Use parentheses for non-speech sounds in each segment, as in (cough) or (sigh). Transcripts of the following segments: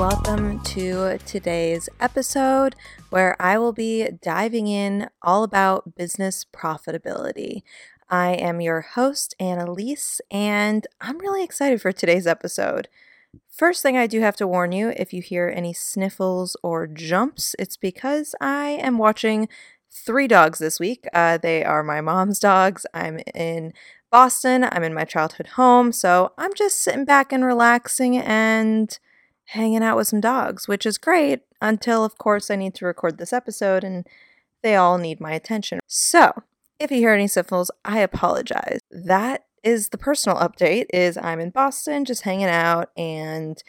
welcome to today's episode where I will be diving in all about business profitability. I am your host, Annalise, and I'm really excited for today's episode. First thing I do have to warn you if you hear any sniffles or jumps, it's because I am watching three dogs this week. Uh, they are my mom's dogs. I'm in Boston, I'm in my childhood home, so I'm just sitting back and relaxing and hanging out with some dogs, which is great until, of course, I need to record this episode and they all need my attention. So, if you hear any sniffles, I apologize. That is the personal update is I'm in Boston just hanging out and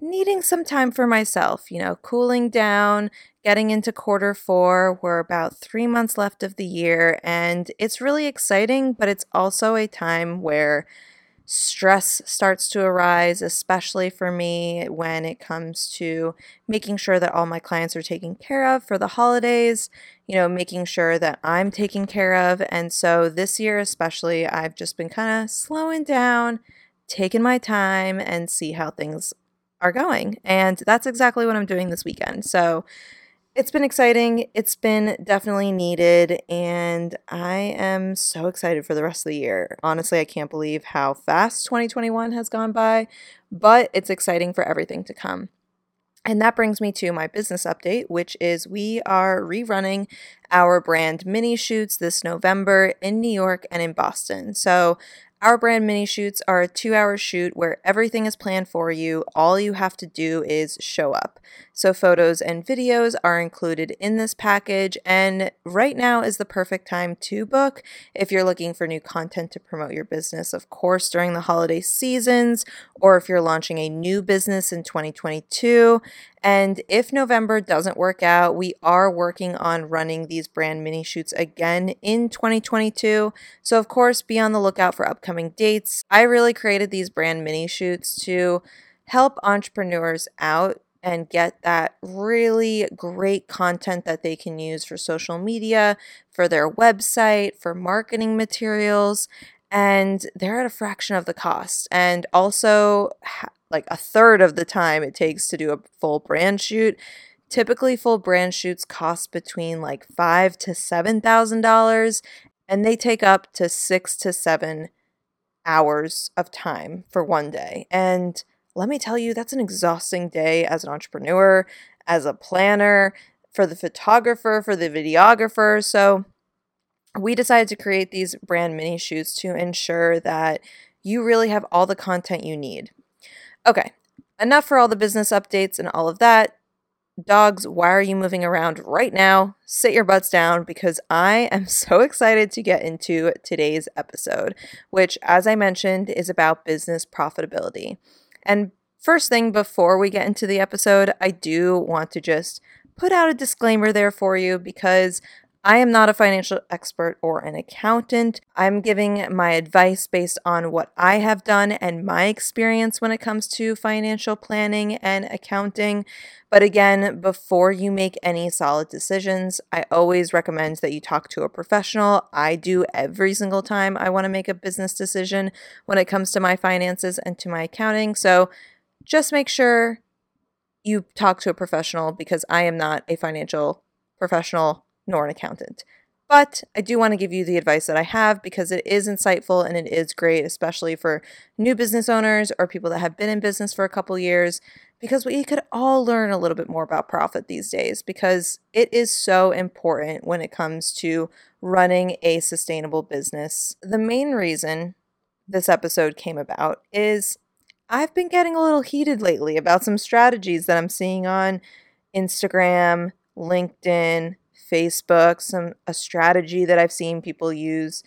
needing some time for myself, you know, cooling down, getting into quarter 4. We're about 3 months left of the year and it's really exciting, but it's also a time where stress starts to arise, especially for me when it comes to making sure that all my clients are taken care of for the holidays, you know, making sure that I'm taken care of. And so this year, especially, I've just been kind of slowing down, taking my time, and see how things are going. And that's exactly what I'm doing this weekend. So, it's been exciting. It's been definitely needed. And I am so excited for the rest of the year. Honestly, I can't believe how fast 2021 has gone by, but it's exciting for everything to come. And that brings me to my business update, which is we are rerunning our brand mini shoots this November in New York and in Boston. So, our brand mini shoots are a two hour shoot where everything is planned for you. All you have to do is show up. So, photos and videos are included in this package, and right now is the perfect time to book if you're looking for new content to promote your business, of course, during the holiday seasons, or if you're launching a new business in 2022. And if November doesn't work out, we are working on running these brand mini shoots again in 2022. So, of course, be on the lookout for upcoming dates. I really created these brand mini shoots to help entrepreneurs out and get that really great content that they can use for social media, for their website, for marketing materials. And they're at a fraction of the cost. And also, like a third of the time it takes to do a full brand shoot. Typically, full brand shoots cost between like five to seven thousand dollars, and they take up to six to seven hours of time for one day. And let me tell you, that's an exhausting day as an entrepreneur, as a planner, for the photographer, for the videographer. So, we decided to create these brand mini shoots to ensure that you really have all the content you need. Okay, enough for all the business updates and all of that. Dogs, why are you moving around right now? Sit your butts down because I am (laughs) so excited to get into today's episode, which, as I mentioned, is about business profitability. And first thing before we get into the episode, I do want to just put out a disclaimer there for you because I am not a financial expert or an accountant. I'm giving my advice based on what I have done and my experience when it comes to financial planning and accounting. But again, before you make any solid decisions, I always recommend that you talk to a professional. I do every single time I want to make a business decision when it comes to my finances and to my accounting. So just make sure you talk to a professional because I am not a financial professional nor an accountant. But I do want to give you the advice that I have because it is insightful and it is great, especially for new business owners or people that have been in business for a couple years, because we could all learn a little bit more about profit these days because it is so important when it comes to running a sustainable business. The main reason this episode came about is I've been getting a little heated lately about some strategies that I'm seeing on Instagram, LinkedIn, Facebook, some a strategy that I've seen people use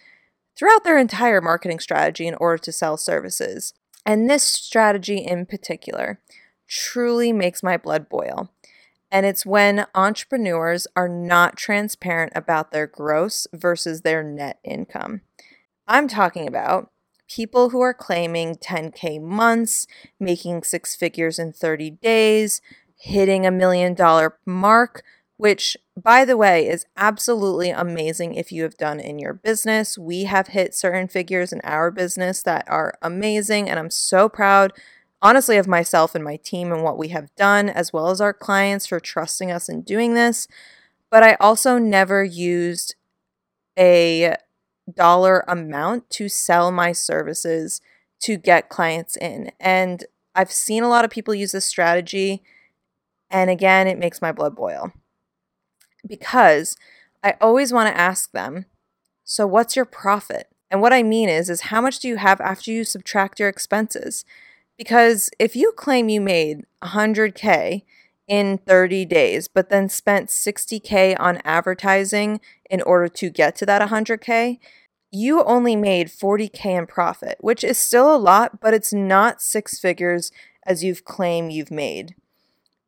throughout their entire marketing strategy in order to sell services. And this strategy in particular truly makes my blood boil. And it's when entrepreneurs are not transparent about their gross versus their net income. I'm talking about people who are claiming 10K months, making six figures in 30 days, hitting a million dollar mark which, by the way, is absolutely amazing if you have done in your business. We have hit certain figures in our business that are amazing, and I'm so proud honestly, of myself and my team and what we have done, as well as our clients for trusting us in doing this. But I also never used a dollar amount to sell my services to get clients in. And I've seen a lot of people use this strategy. And again, it makes my blood boil because I always want to ask them, so what's your profit? And what I mean is is how much do you have after you subtract your expenses? Because if you claim you made 100k in 30 days but then spent 60k on advertising in order to get to that 100k, you only made 40k in profit, which is still a lot, but it's not six figures as you've claimed you've made.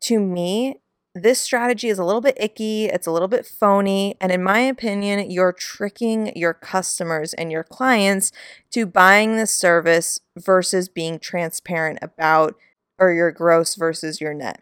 To me, this strategy is a little bit icky, it's a little bit phony, and in my opinion, you're tricking your customers and your clients to buying this service versus being transparent about or your gross versus your net.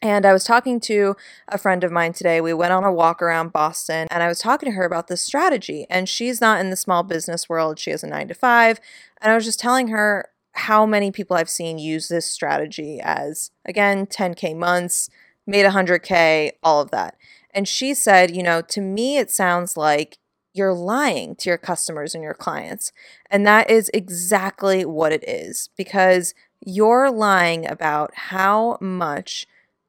And I was talking to a friend of mine today. We went on a walk around Boston and I was talking to her about this strategy. And she's not in the small business world, she has a nine to five. And I was just telling her how many people I've seen use this strategy as, again, 10K months, made 100K, all of that. And she said, you know, to me, it sounds like you're lying to your customers and your clients. And that is exactly what it is because you're lying about how much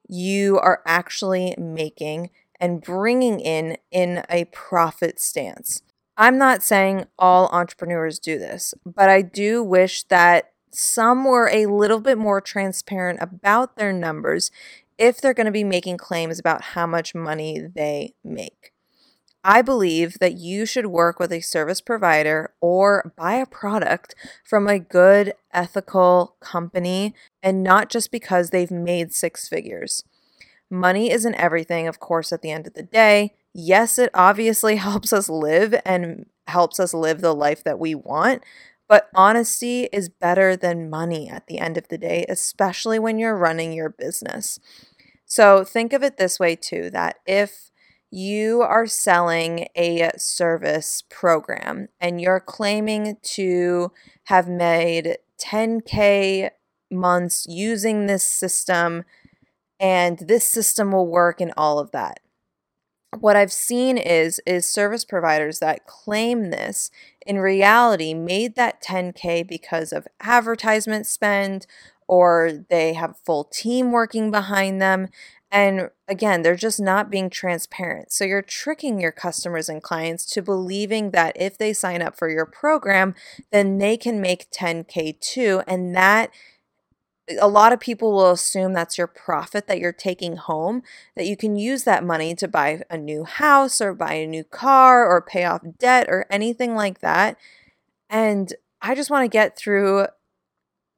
you are actually making and bringing in in a profit stance. I'm not saying all entrepreneurs do this, but I do wish that some were a little bit more transparent about their numbers if they're going to be making claims about how much money they make. I believe that you should work with a service provider or buy a product from a good, ethical company and not just because they've made six figures. Money isn't everything, of course, at the end of the day. Yes, it obviously (laughs) helps us live and helps us live the life that we want, but honesty is better than money at the end of the day, especially when you're running your business. So think of it this way too that if you are selling a service program and you're claiming to have made 10K months using this system, and this system will work and all of that. What I've seen is is service providers that claim this in reality made that 10k because of advertisement spend or they have full team working behind them and again, they're just not being transparent. So you're tricking your customers and clients to believing that if they sign up for your program, then they can make 10K too. And that a lot of people will assume that's your profit that you're taking home, that you can use that money to buy a new house or buy a new car or pay off debt or anything like that. And I just want to get through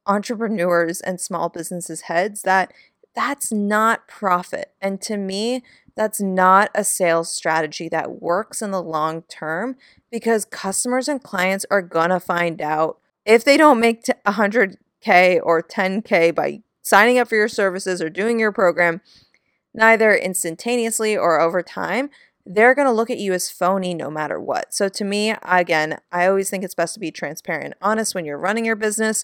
entrepreneurs and small businesses' heads that that's not profit. And to me, that's not a sales strategy that works in the long term because customers and clients are going to find out if they don't make 100K or 10K by signing up for your services or doing your program, neither instantaneously or over time, they're going to look at you as phony no matter what. So, to me, again, I always think it's best to be transparent and honest when you're running your business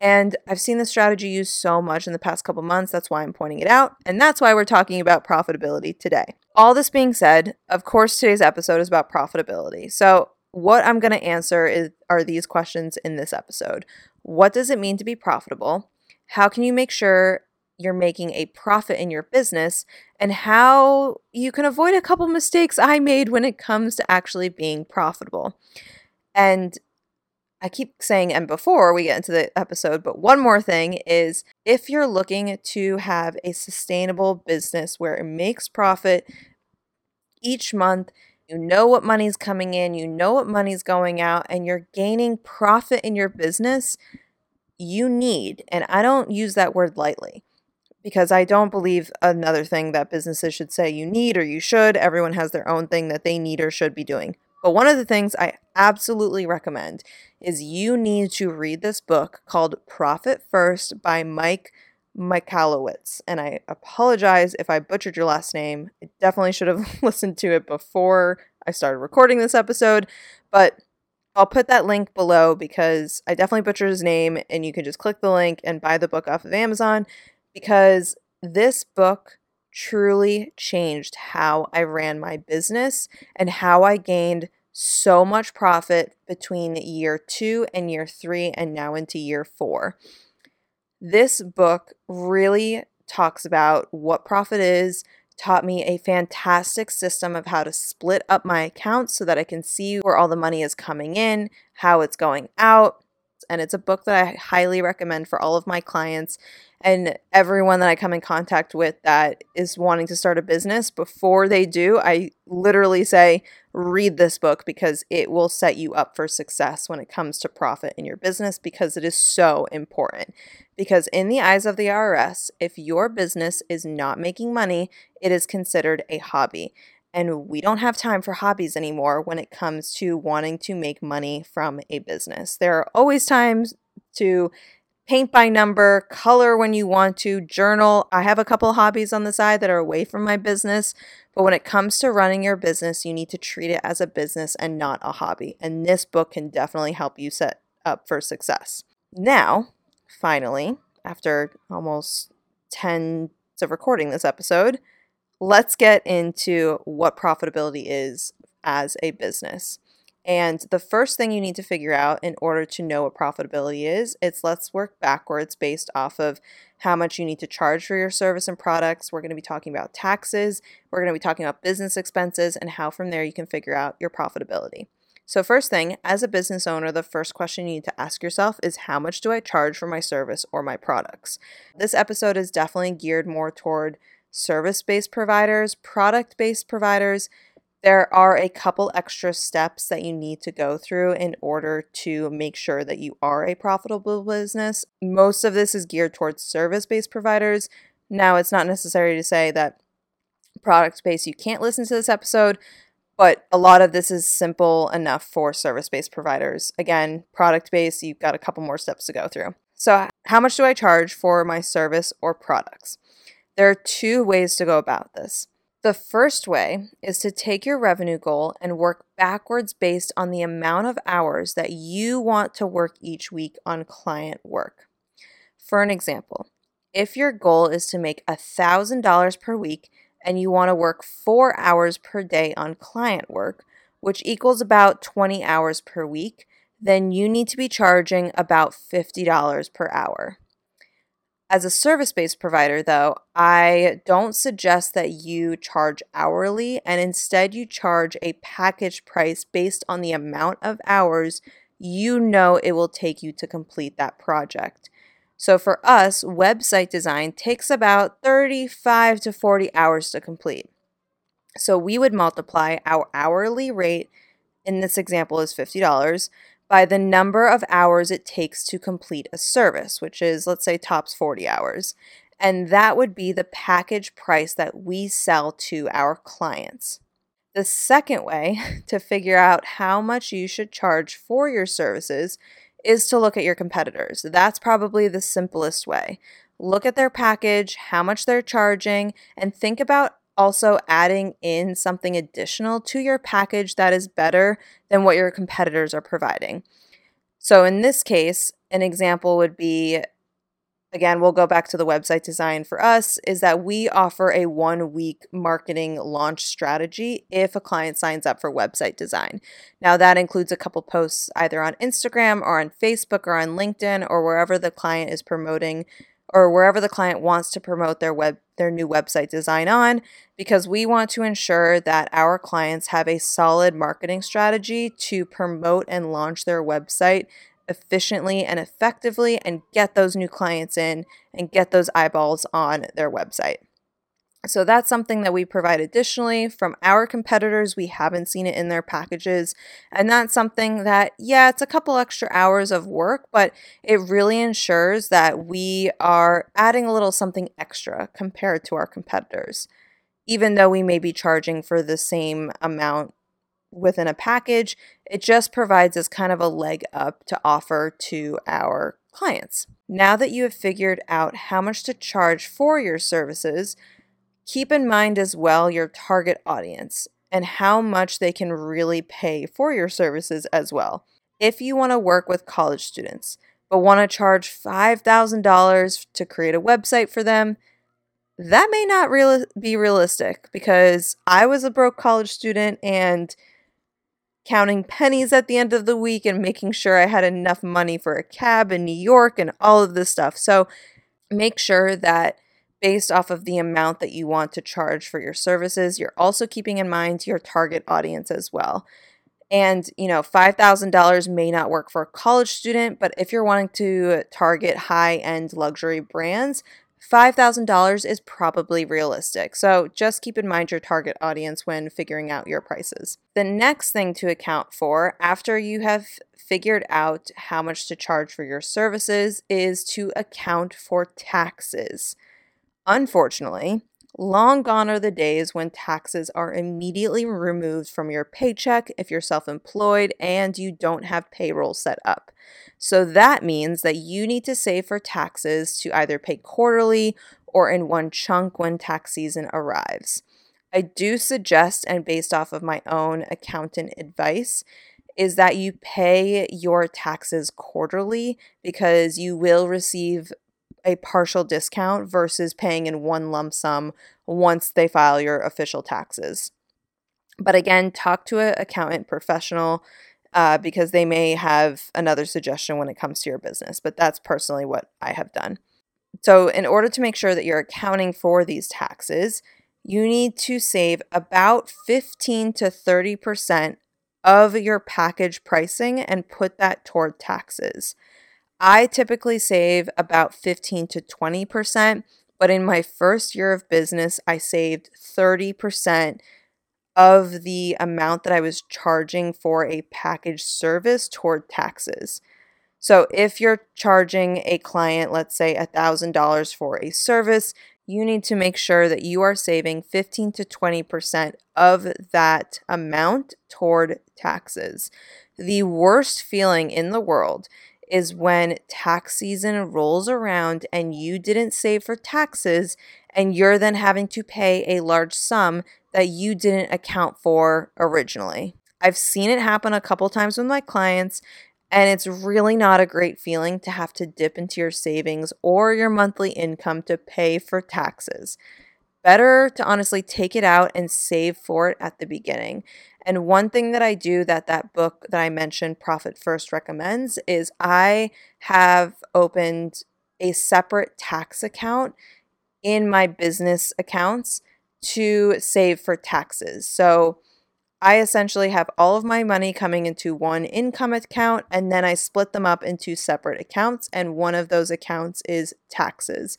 and I've seen this strategy used so much in the past couple months. That's why I'm pointing it out. And that's why we're talking about profitability today. All this being said, of course, today's episode is about profitability. So, what I'm going to answer is, are these questions in this episode What does it mean to be profitable? How can you make sure you're making a profit in your business? And how you can avoid a couple mistakes I made when it comes to actually being profitable. And I keep saying and before we get into the episode, but one more thing is if you're looking to have a sustainable business where it makes profit each month, you know what money's coming in, you know what money's going out, and you're gaining profit in your business, you need, and I don't use that word lightly because I don't believe another thing that businesses should say you need or you should. Everyone has their own thing that they need or should be doing. But one of the things I absolutely recommend is you need to read this book called Profit First by Mike Michalowicz. And I apologize if I butchered your last name. I definitely should have (laughs) listened to it before I started recording this episode. But I'll put that link below because I definitely butchered his name, and you can just click the link and buy the book off of Amazon because this book truly changed how I ran my business and how I gained so much profit between year two and year three, and now into year four. This book really talks about what profit is, taught me a fantastic system of how to split up my accounts so that I can see where all the money is coming in, how it's going out. And it's a book that I highly recommend for all of my clients and everyone that I come in contact with that is wanting to start a business. Before they do, I literally say, read this book because it will set you up for success when it comes to profit in your business because it is so important. Because, in the eyes of the IRS, if your business is not making money, it is considered a hobby. And we don't have time for hobbies anymore when it comes to wanting to make money from a business. There are always times to paint by number, color when you want to, journal. I have a couple hobbies on the side that are away from my business, but when it comes to running your business, you need to treat it as a business and not a hobby. And this book can definitely help you set up for success. Now, finally, after almost 10 of recording this episode, let's get into what profitability is as a business. And the first thing you need to figure out in order to know what profitability is, it's let's work backwards based off of how much you need to charge for your service and products. We're going to be talking about taxes, we're going to be talking about business expenses, and how from there you can figure out your profitability. So, first thing, as a business owner, the first question you need to ask yourself is how much do I charge for my service or my products? This episode is definitely geared more toward service based providers, product based providers there are a couple extra steps that you need to go through in order to make sure that you are a profitable business. Most of this is geared towards service based providers. Now, it's not necessary to say that product based you can't listen to this episode, but a lot of this is simple enough for service based providers. Again, product based, you've got a couple more steps to go through. So, how much do I charge for my service or products? There are two ways to go about this. The first way is to take your revenue goal and work backwards based on the amount of hours that you want to work each week on client work. For an example, if your goal is to make $1,000 per week and you want to work four hours per day on client work, which equals about 20 hours per week, then you need to be charging about $50 per hour. As a service based provider, though, I don't suggest that you charge hourly and instead you charge a package price based on the amount of hours you know it will take you to complete that project. So for us, website design takes about 35 to 40 hours to complete. So we would multiply our hourly rate, in this example is $50, by the number of hours it takes to complete a service, which is, let's say, tops 40 hours. And that would be the package price that we sell to our clients. The second way (laughs) to figure out how much you should charge for your services is to look at your competitors. That's probably the simplest way. Look at their package, how much they're charging, and think about also adding in something additional to your package that is better than what your competitors are providing. So, in this case, an example would be again, we'll go back to the website design for us is that we offer a one week marketing launch strategy if a client signs up for website design. Now, that includes a couple posts either on Instagram or on Facebook or on LinkedIn or wherever the client is promoting or wherever the client wants to promote their web their new website design on because we want to ensure that our clients have a solid marketing strategy to promote and launch their website efficiently and effectively and get those new clients in and get those eyeballs on their website. So that's something that we provide additionally from our competitors. We haven't seen it in their packages. And that's something that, yeah, it's a couple extra hours of work, but it really ensures that we are adding a little something extra compared to our competitors. Even though we may be charging for the same amount within a package, it just provides us kind of a leg up to offer to our clients. Now that you have figured out how much to charge for your services, Keep in mind as well your target audience and how much they can really pay for your services as well. if you want to work with college students but want to charge $5,000 to create a website for them, that may not real- be realistic because I was a broke college student and counting pennies at the end of the week and making sure I had enough money for a cab in New York and all of this stuff. So make sure that based off of the amount that you want to charge for your services, you're also keeping in mind your target audience as well. And, you know, $5,000 may not work for a college student, but if you're wanting to target high end luxury brands, $5,000 is probably realistic. So just keep in mind your target audience when figuring out your prices. The next thing to account for after you have figured out how much to charge for your services is to account for taxes. Unfortunately, Long gone are the days when taxes are immediately removed from your paycheck if you're self employed and you don't have payroll set up. So that means that you need to save for taxes to either pay quarterly or in one chunk when tax season arrives. I do suggest, and based off of my own accountant advice, is that you pay your taxes quarterly because you will receive a partial discount versus paying in one lump sum once they file your official taxes. But again, talk to an accountant professional uh, because they may have another suggestion when it comes to your business. But that's personally what I have done. So, in order to make sure that you're accounting for these taxes, you need to save about 15 to 30% of your package pricing and put that toward taxes. I typically save about 15 to 20%, but in my first year of business, I saved 30% of the amount that I was charging for a package service toward taxes. So if you're charging a client, let's say $1,000 for a service, you need to make sure that you are saving 15 to 20% of that amount toward taxes. The worst feeling in the world is when tax season rolls around and you didn't save for taxes and you're then having to pay a large sum that you didn't account for originally. I've seen it happen a couple times with my clients and it's really not a great feeling to have to dip into your savings or your monthly income to pay for taxes. Better to honestly take it out and save for it at the beginning. And one thing that I do that that book that I mentioned, Profit First, recommends is I have opened a separate tax account in my business accounts to save for taxes. So I essentially have all of my money coming into one income account and then I split them up into separate accounts. And one of those accounts is taxes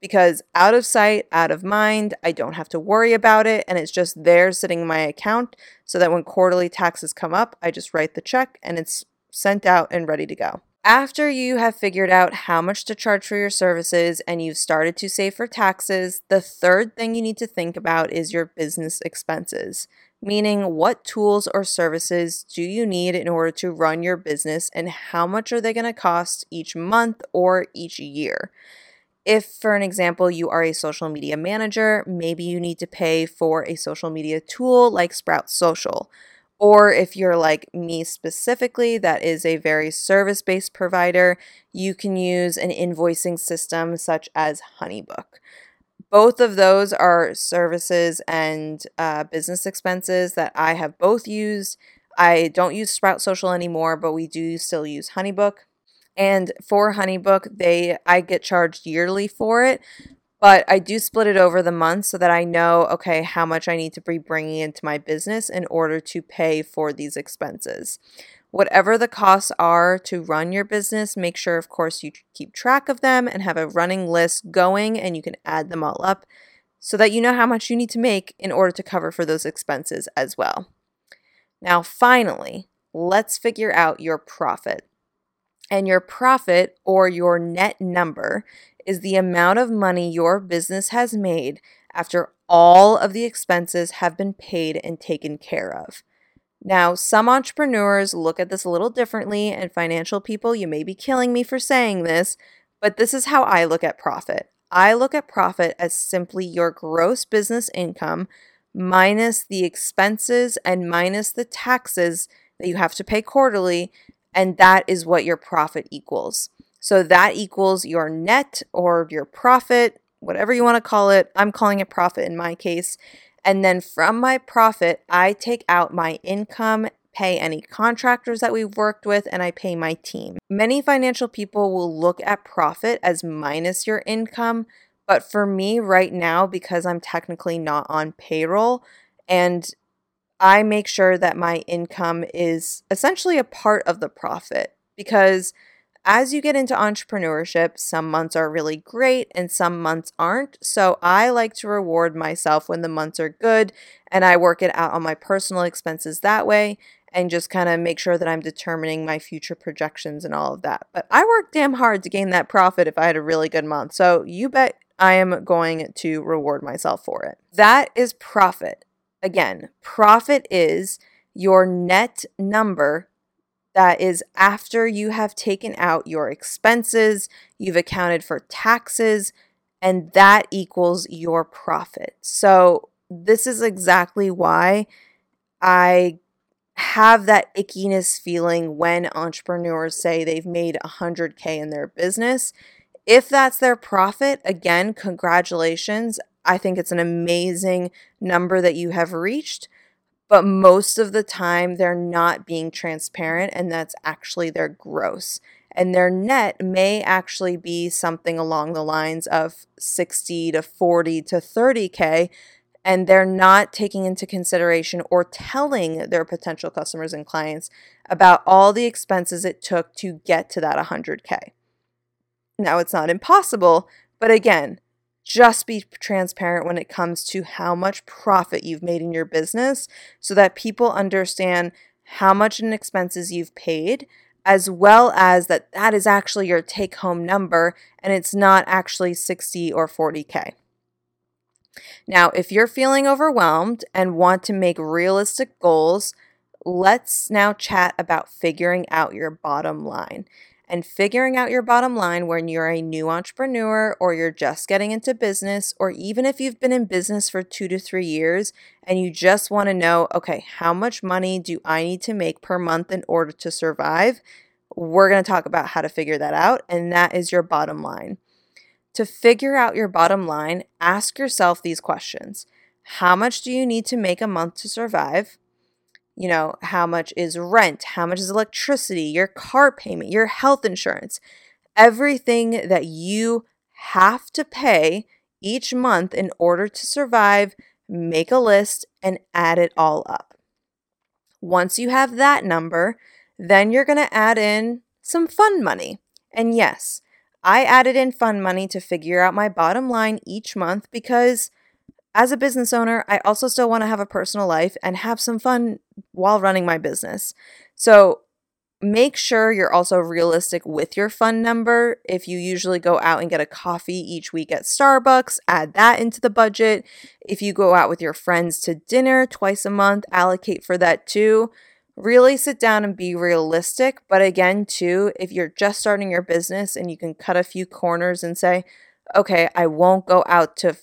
because out of sight, out of mind, I don't have to worry about it. And it's just there sitting in my account so that when quarterly taxes come up, I just write the check and it's sent out and ready to go. After you have figured out how much to charge for your services and you've started to save for taxes, the third thing you need to think about is your business expenses, meaning what tools or services do you need in order to run your business and how much are they going to cost each month or each year. If, for an example, you are a social media manager, maybe you need to pay for a social media tool like Sprout Social. Or if you're like me specifically, that is a very service based provider, you can use an invoicing system such as Honeybook. Both of those are services and uh, business expenses that I have both used. I don't use Sprout Social anymore, but we do still use Honeybook. And for HoneyBook, they I get charged yearly for it, but I do split it over the month so that I know okay how much I need to be bringing into my business in order to pay for these expenses. Whatever the costs are to run your business, make sure of course you keep track of them and have a running list going and you can add them all up so that you know how much you need to make in order to cover for those expenses as well. Now, finally, let's figure out your profit. And your profit or your net number is the amount of money your business has made after all of the expenses have been paid and taken care of. Now, some entrepreneurs look at this a little differently, and financial people, you may be killing me for saying this, but this is how I look at profit. I look at profit as simply your gross business income minus the expenses and minus the taxes that you have to pay quarterly and that is what your profit equals. So that equals your net or your profit, whatever you want to call it. I'm calling it profit in my case. And then from my profit, I take out my income, pay any contractors that we've worked with, and I pay my team. Many financial people will look at profit as minus your income. But for me right now, because I'm technically not on payroll and I make sure that my income is essentially a part of the profit because as you get into entrepreneurship, some months are really great and some months aren't. So I like to reward myself when the months are good and I work it out on my personal expenses that way and just kind of make sure that I'm determining my future projections and all of that. But I work damn hard to gain that profit if I had a really good month. So you bet I am going to reward myself for it. That is profit. Again, profit is your net number that is after you have taken out your expenses, you've accounted for taxes, and that equals your profit. So, this is exactly why I have that ickiness feeling when entrepreneurs say they've made 100K in their business. If that's their profit, again, congratulations. I think it's an amazing number that you have reached, but most of the time they're not being transparent, and that's actually their gross. And their net may actually be something along the lines of 60 to 40 to 30K, and they're not taking into consideration or telling their potential customers and clients about all the expenses it took to get to that 100K. Now, it's not impossible, but again, just be transparent when it comes to how much profit you've made in your business so that people understand how much in expenses you've paid as well as that that is actually your take home number and it's not actually 60 or 40k. Now, if you're feeling overwhelmed and want to make realistic goals, let's now chat about figuring out your bottom line and figuring out your bottom line when you're a new entrepreneur or you're just getting into business, or even if you've been in business for two to three years and you just want to know, okay, how much money do I need to make per month in order to survive? We're going to talk about how to figure that out, and that is your bottom line. To figure out your bottom line, ask yourself these questions How much do you need to make a month to survive? You know, how much is rent, how much is electricity, your car payment, your health insurance, everything that you have to pay each month in order to survive, make a list and add it all up. Once you have that number, then you're going to add in some fun money. And yes, I added in fun money to figure out my bottom line each month because as a business owner, I also still want to have a personal life and have some fun while running my business. So make sure you're also realistic with your fun number. If you usually go out and get a coffee each week at Starbucks, add that into the budget. If you go out with your friends to dinner twice a month, allocate for that too. Really sit down and be realistic. But again, too, if you're just starting your business and you can cut a few corners and say, okay, I won't go out to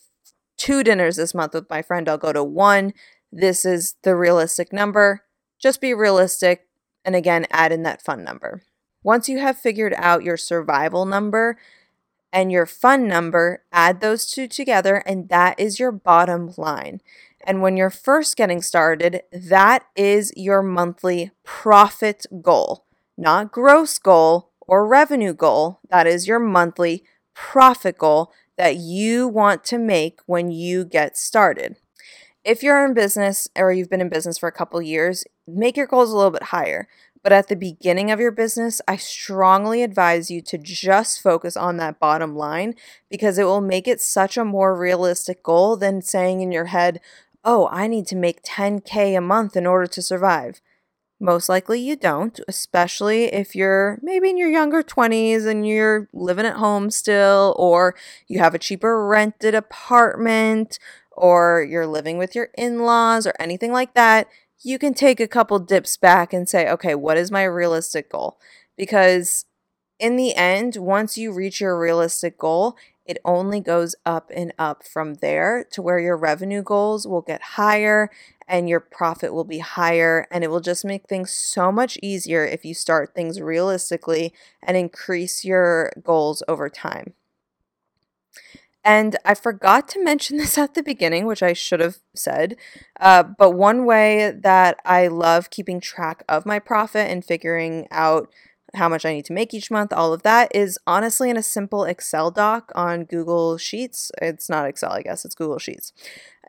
two dinners this month with my friend, I'll go to one. This is the realistic number. Just be realistic and again, add in that fun number. Once you have figured out your survival number and your fun number, add those two together, and that is your bottom line. And when you're first getting started, that is your monthly profit goal, not gross goal or revenue goal. That is your monthly profit goal that you want to make when you get started. If you're in business or you've been in business for a couple years, make your goals a little bit higher. But at the beginning of your business, I strongly advise you to just focus on that bottom line because it will make it such a more realistic goal than saying in your head, oh, I need to make 10K a month in order to survive. Most likely you don't, especially if you're maybe in your younger 20s and you're living at home still, or you have a cheaper rented apartment, or you're living with your in laws, or anything like that. You can take a couple dips back and say, okay, what is my realistic goal? Because in the end, once you reach your realistic goal, it only goes up and up from there to where your revenue goals will get higher and your profit will be higher. And it will just make things so much easier if you start things realistically and increase your goals over time. And I forgot to mention (laughs) this at the beginning, which I should have said. Uh, but one way that I love keeping track of my profit and figuring out how much I need to make each month, all of that is honestly in a simple Excel doc on Google Sheets. It's not Excel, I guess, it's Google Sheets.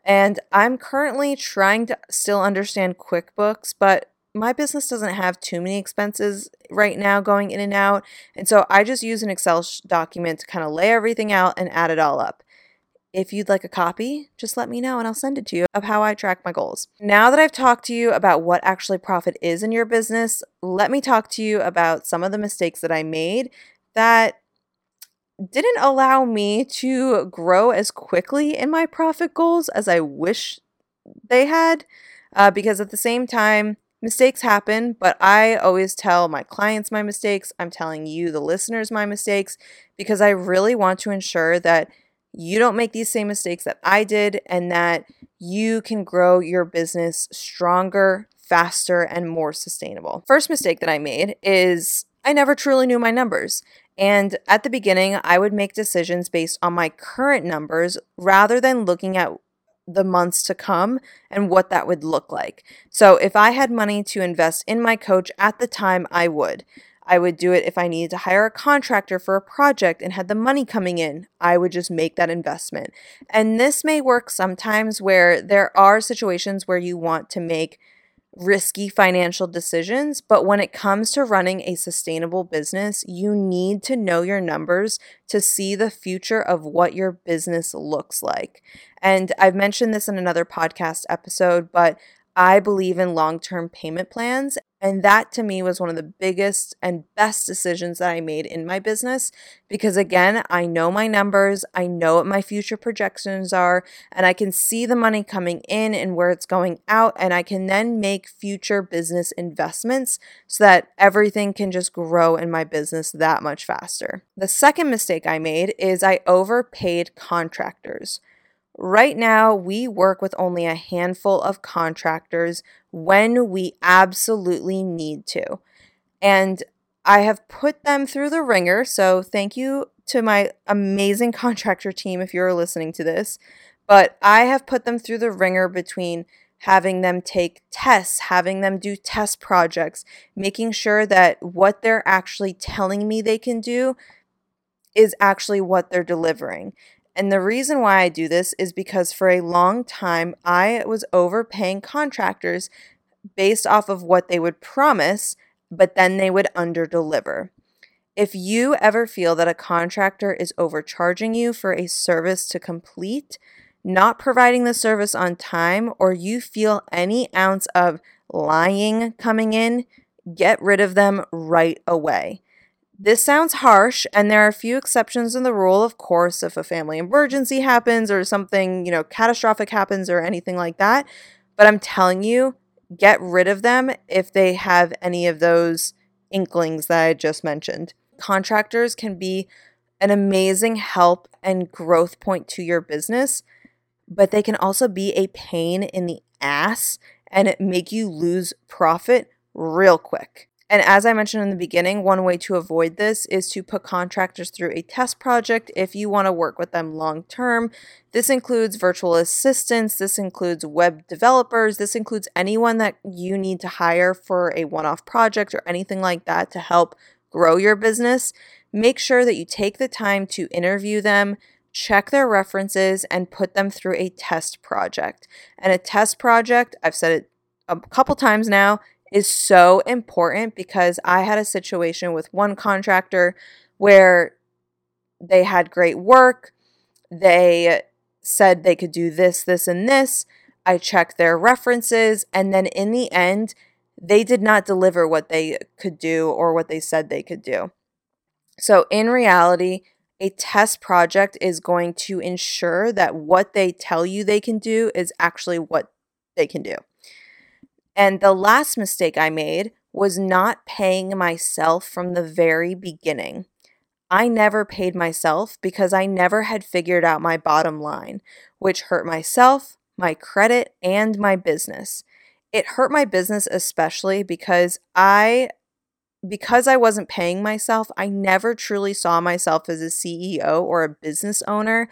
And I'm currently trying to still understand QuickBooks, but my business doesn't have too many expenses right now going in and out. And so I just use an Excel document to kind of lay everything out and add it all up. If you'd like a copy, just let me know and I'll send it to you of how I track my goals. Now that I've talked to you about what actually profit is in your business, let me talk to you about some of the mistakes that I made that didn't allow me to grow as quickly in my profit goals as I wish they had. Uh, because at the same time, mistakes happen, but I always tell my clients my mistakes. I'm telling you, the listeners, my mistakes, because I really want to ensure that you don't make these same mistakes that I did and that you can grow your business stronger, faster, and more sustainable. First mistake that I made is I never truly knew my numbers. And at the beginning, I would make decisions based on my current numbers rather than looking at the months to come and what that would look like. So, if I had money to invest in my coach at the time, I would. I would do it if I needed to hire a contractor for a project and had the money coming in. I would just make that investment. And this may work sometimes where there are situations where you want to make risky financial decisions, but when it comes to running a sustainable business, you need to know your numbers to see the future of what your business looks like. And I've mentioned this in another podcast episode, but I believe in long term payment plans. And that to me was one of the biggest and best decisions that I made in my business because, again, I know my numbers, I know what my future projections are, and I can see the money coming in and where it's going out. And I can then make future business investments so that everything can just grow in my business that much faster. The second mistake I made is I overpaid contractors. Right now, we work with only a handful of contractors when we absolutely need to. And I have put them through the ringer. So, thank you to my amazing (laughs) contractor team if you're listening to this. But I have put them through the ringer between having them take tests, having them do test projects, making sure that what they're actually telling me they can do is actually what they're delivering. And the reason why I do this is because for a long time I was overpaying contractors based off of what they would promise, but then they would underdeliver. If you ever feel that a contractor is overcharging you for a service to complete, not providing the service on time, or you feel any ounce of lying coming in, get rid of them right away. This sounds harsh, and there are a few exceptions in the rule, of course, if a family emergency happens or something, you know, catastrophic happens or anything like that. But I'm telling you, get rid of them if they have any of those inklings that I just mentioned. Contractors can be an amazing help and growth point to your business, but they can also be a pain in the ass and make you lose profit real quick. And as I mentioned in the beginning, one way to avoid this is to put contractors through a test project if you want to work with them long term. This includes virtual assistants, this includes web developers, this includes anyone that you need to hire for a one off project or anything like that to help grow your business. Make sure that you take the time to interview them, check their references, and put them through a test project. And a test project, I've said it a couple times now, is so important because I had a situation with one contractor where they had great work. They said they could do this, this, and this. I checked their references. And then in the end, they did not deliver what they could do or what they said they could do. So, in reality, a test project is going to ensure that what they tell you they can do is actually what they can do. And the last mistake I made was not paying myself from the very beginning. I never paid myself because I never had figured out my bottom line, which hurt myself, my credit, and my business. It hurt my business especially because I because I wasn't paying myself, I never truly saw myself as a CEO or a business owner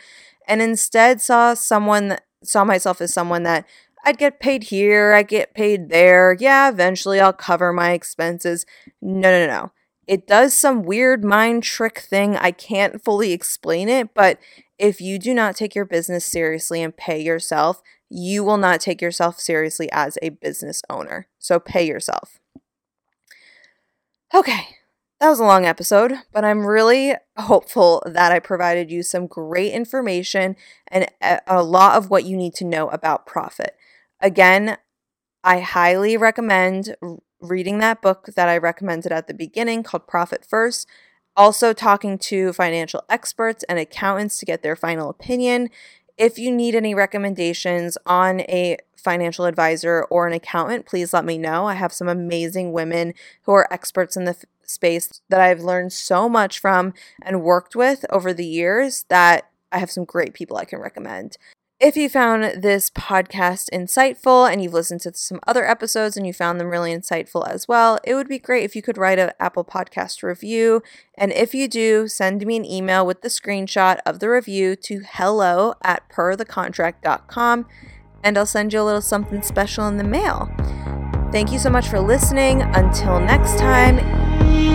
and instead saw someone saw myself as someone that I'd get paid here, I get paid there. Yeah, eventually I'll cover my expenses. No, no, no. It does some weird mind trick thing. I can't fully explain it, but if you do not take your business seriously and pay yourself, you will not take yourself seriously as a business owner. So pay yourself. Okay, that was a long episode, but I'm really hopeful that I provided you some great information and a lot of what you need to know about profit. Again, I highly recommend reading that book that I recommended at the beginning called Profit First. Also, talking to financial experts and accountants to get their final opinion. If you need any recommendations on a financial advisor or an accountant, please let me know. I have some amazing women who are experts in the f- space that I've learned so much from and worked with over the years that I have some great people I can recommend. If you found this podcast insightful and you've listened to some other episodes and you found them really insightful as well, it would be great if you could write an Apple Podcast review. And if you do, send me an email with the screenshot of the review to hello at perthecontract.com and I'll send you a little something special in the mail. Thank you so much for listening. Until next time.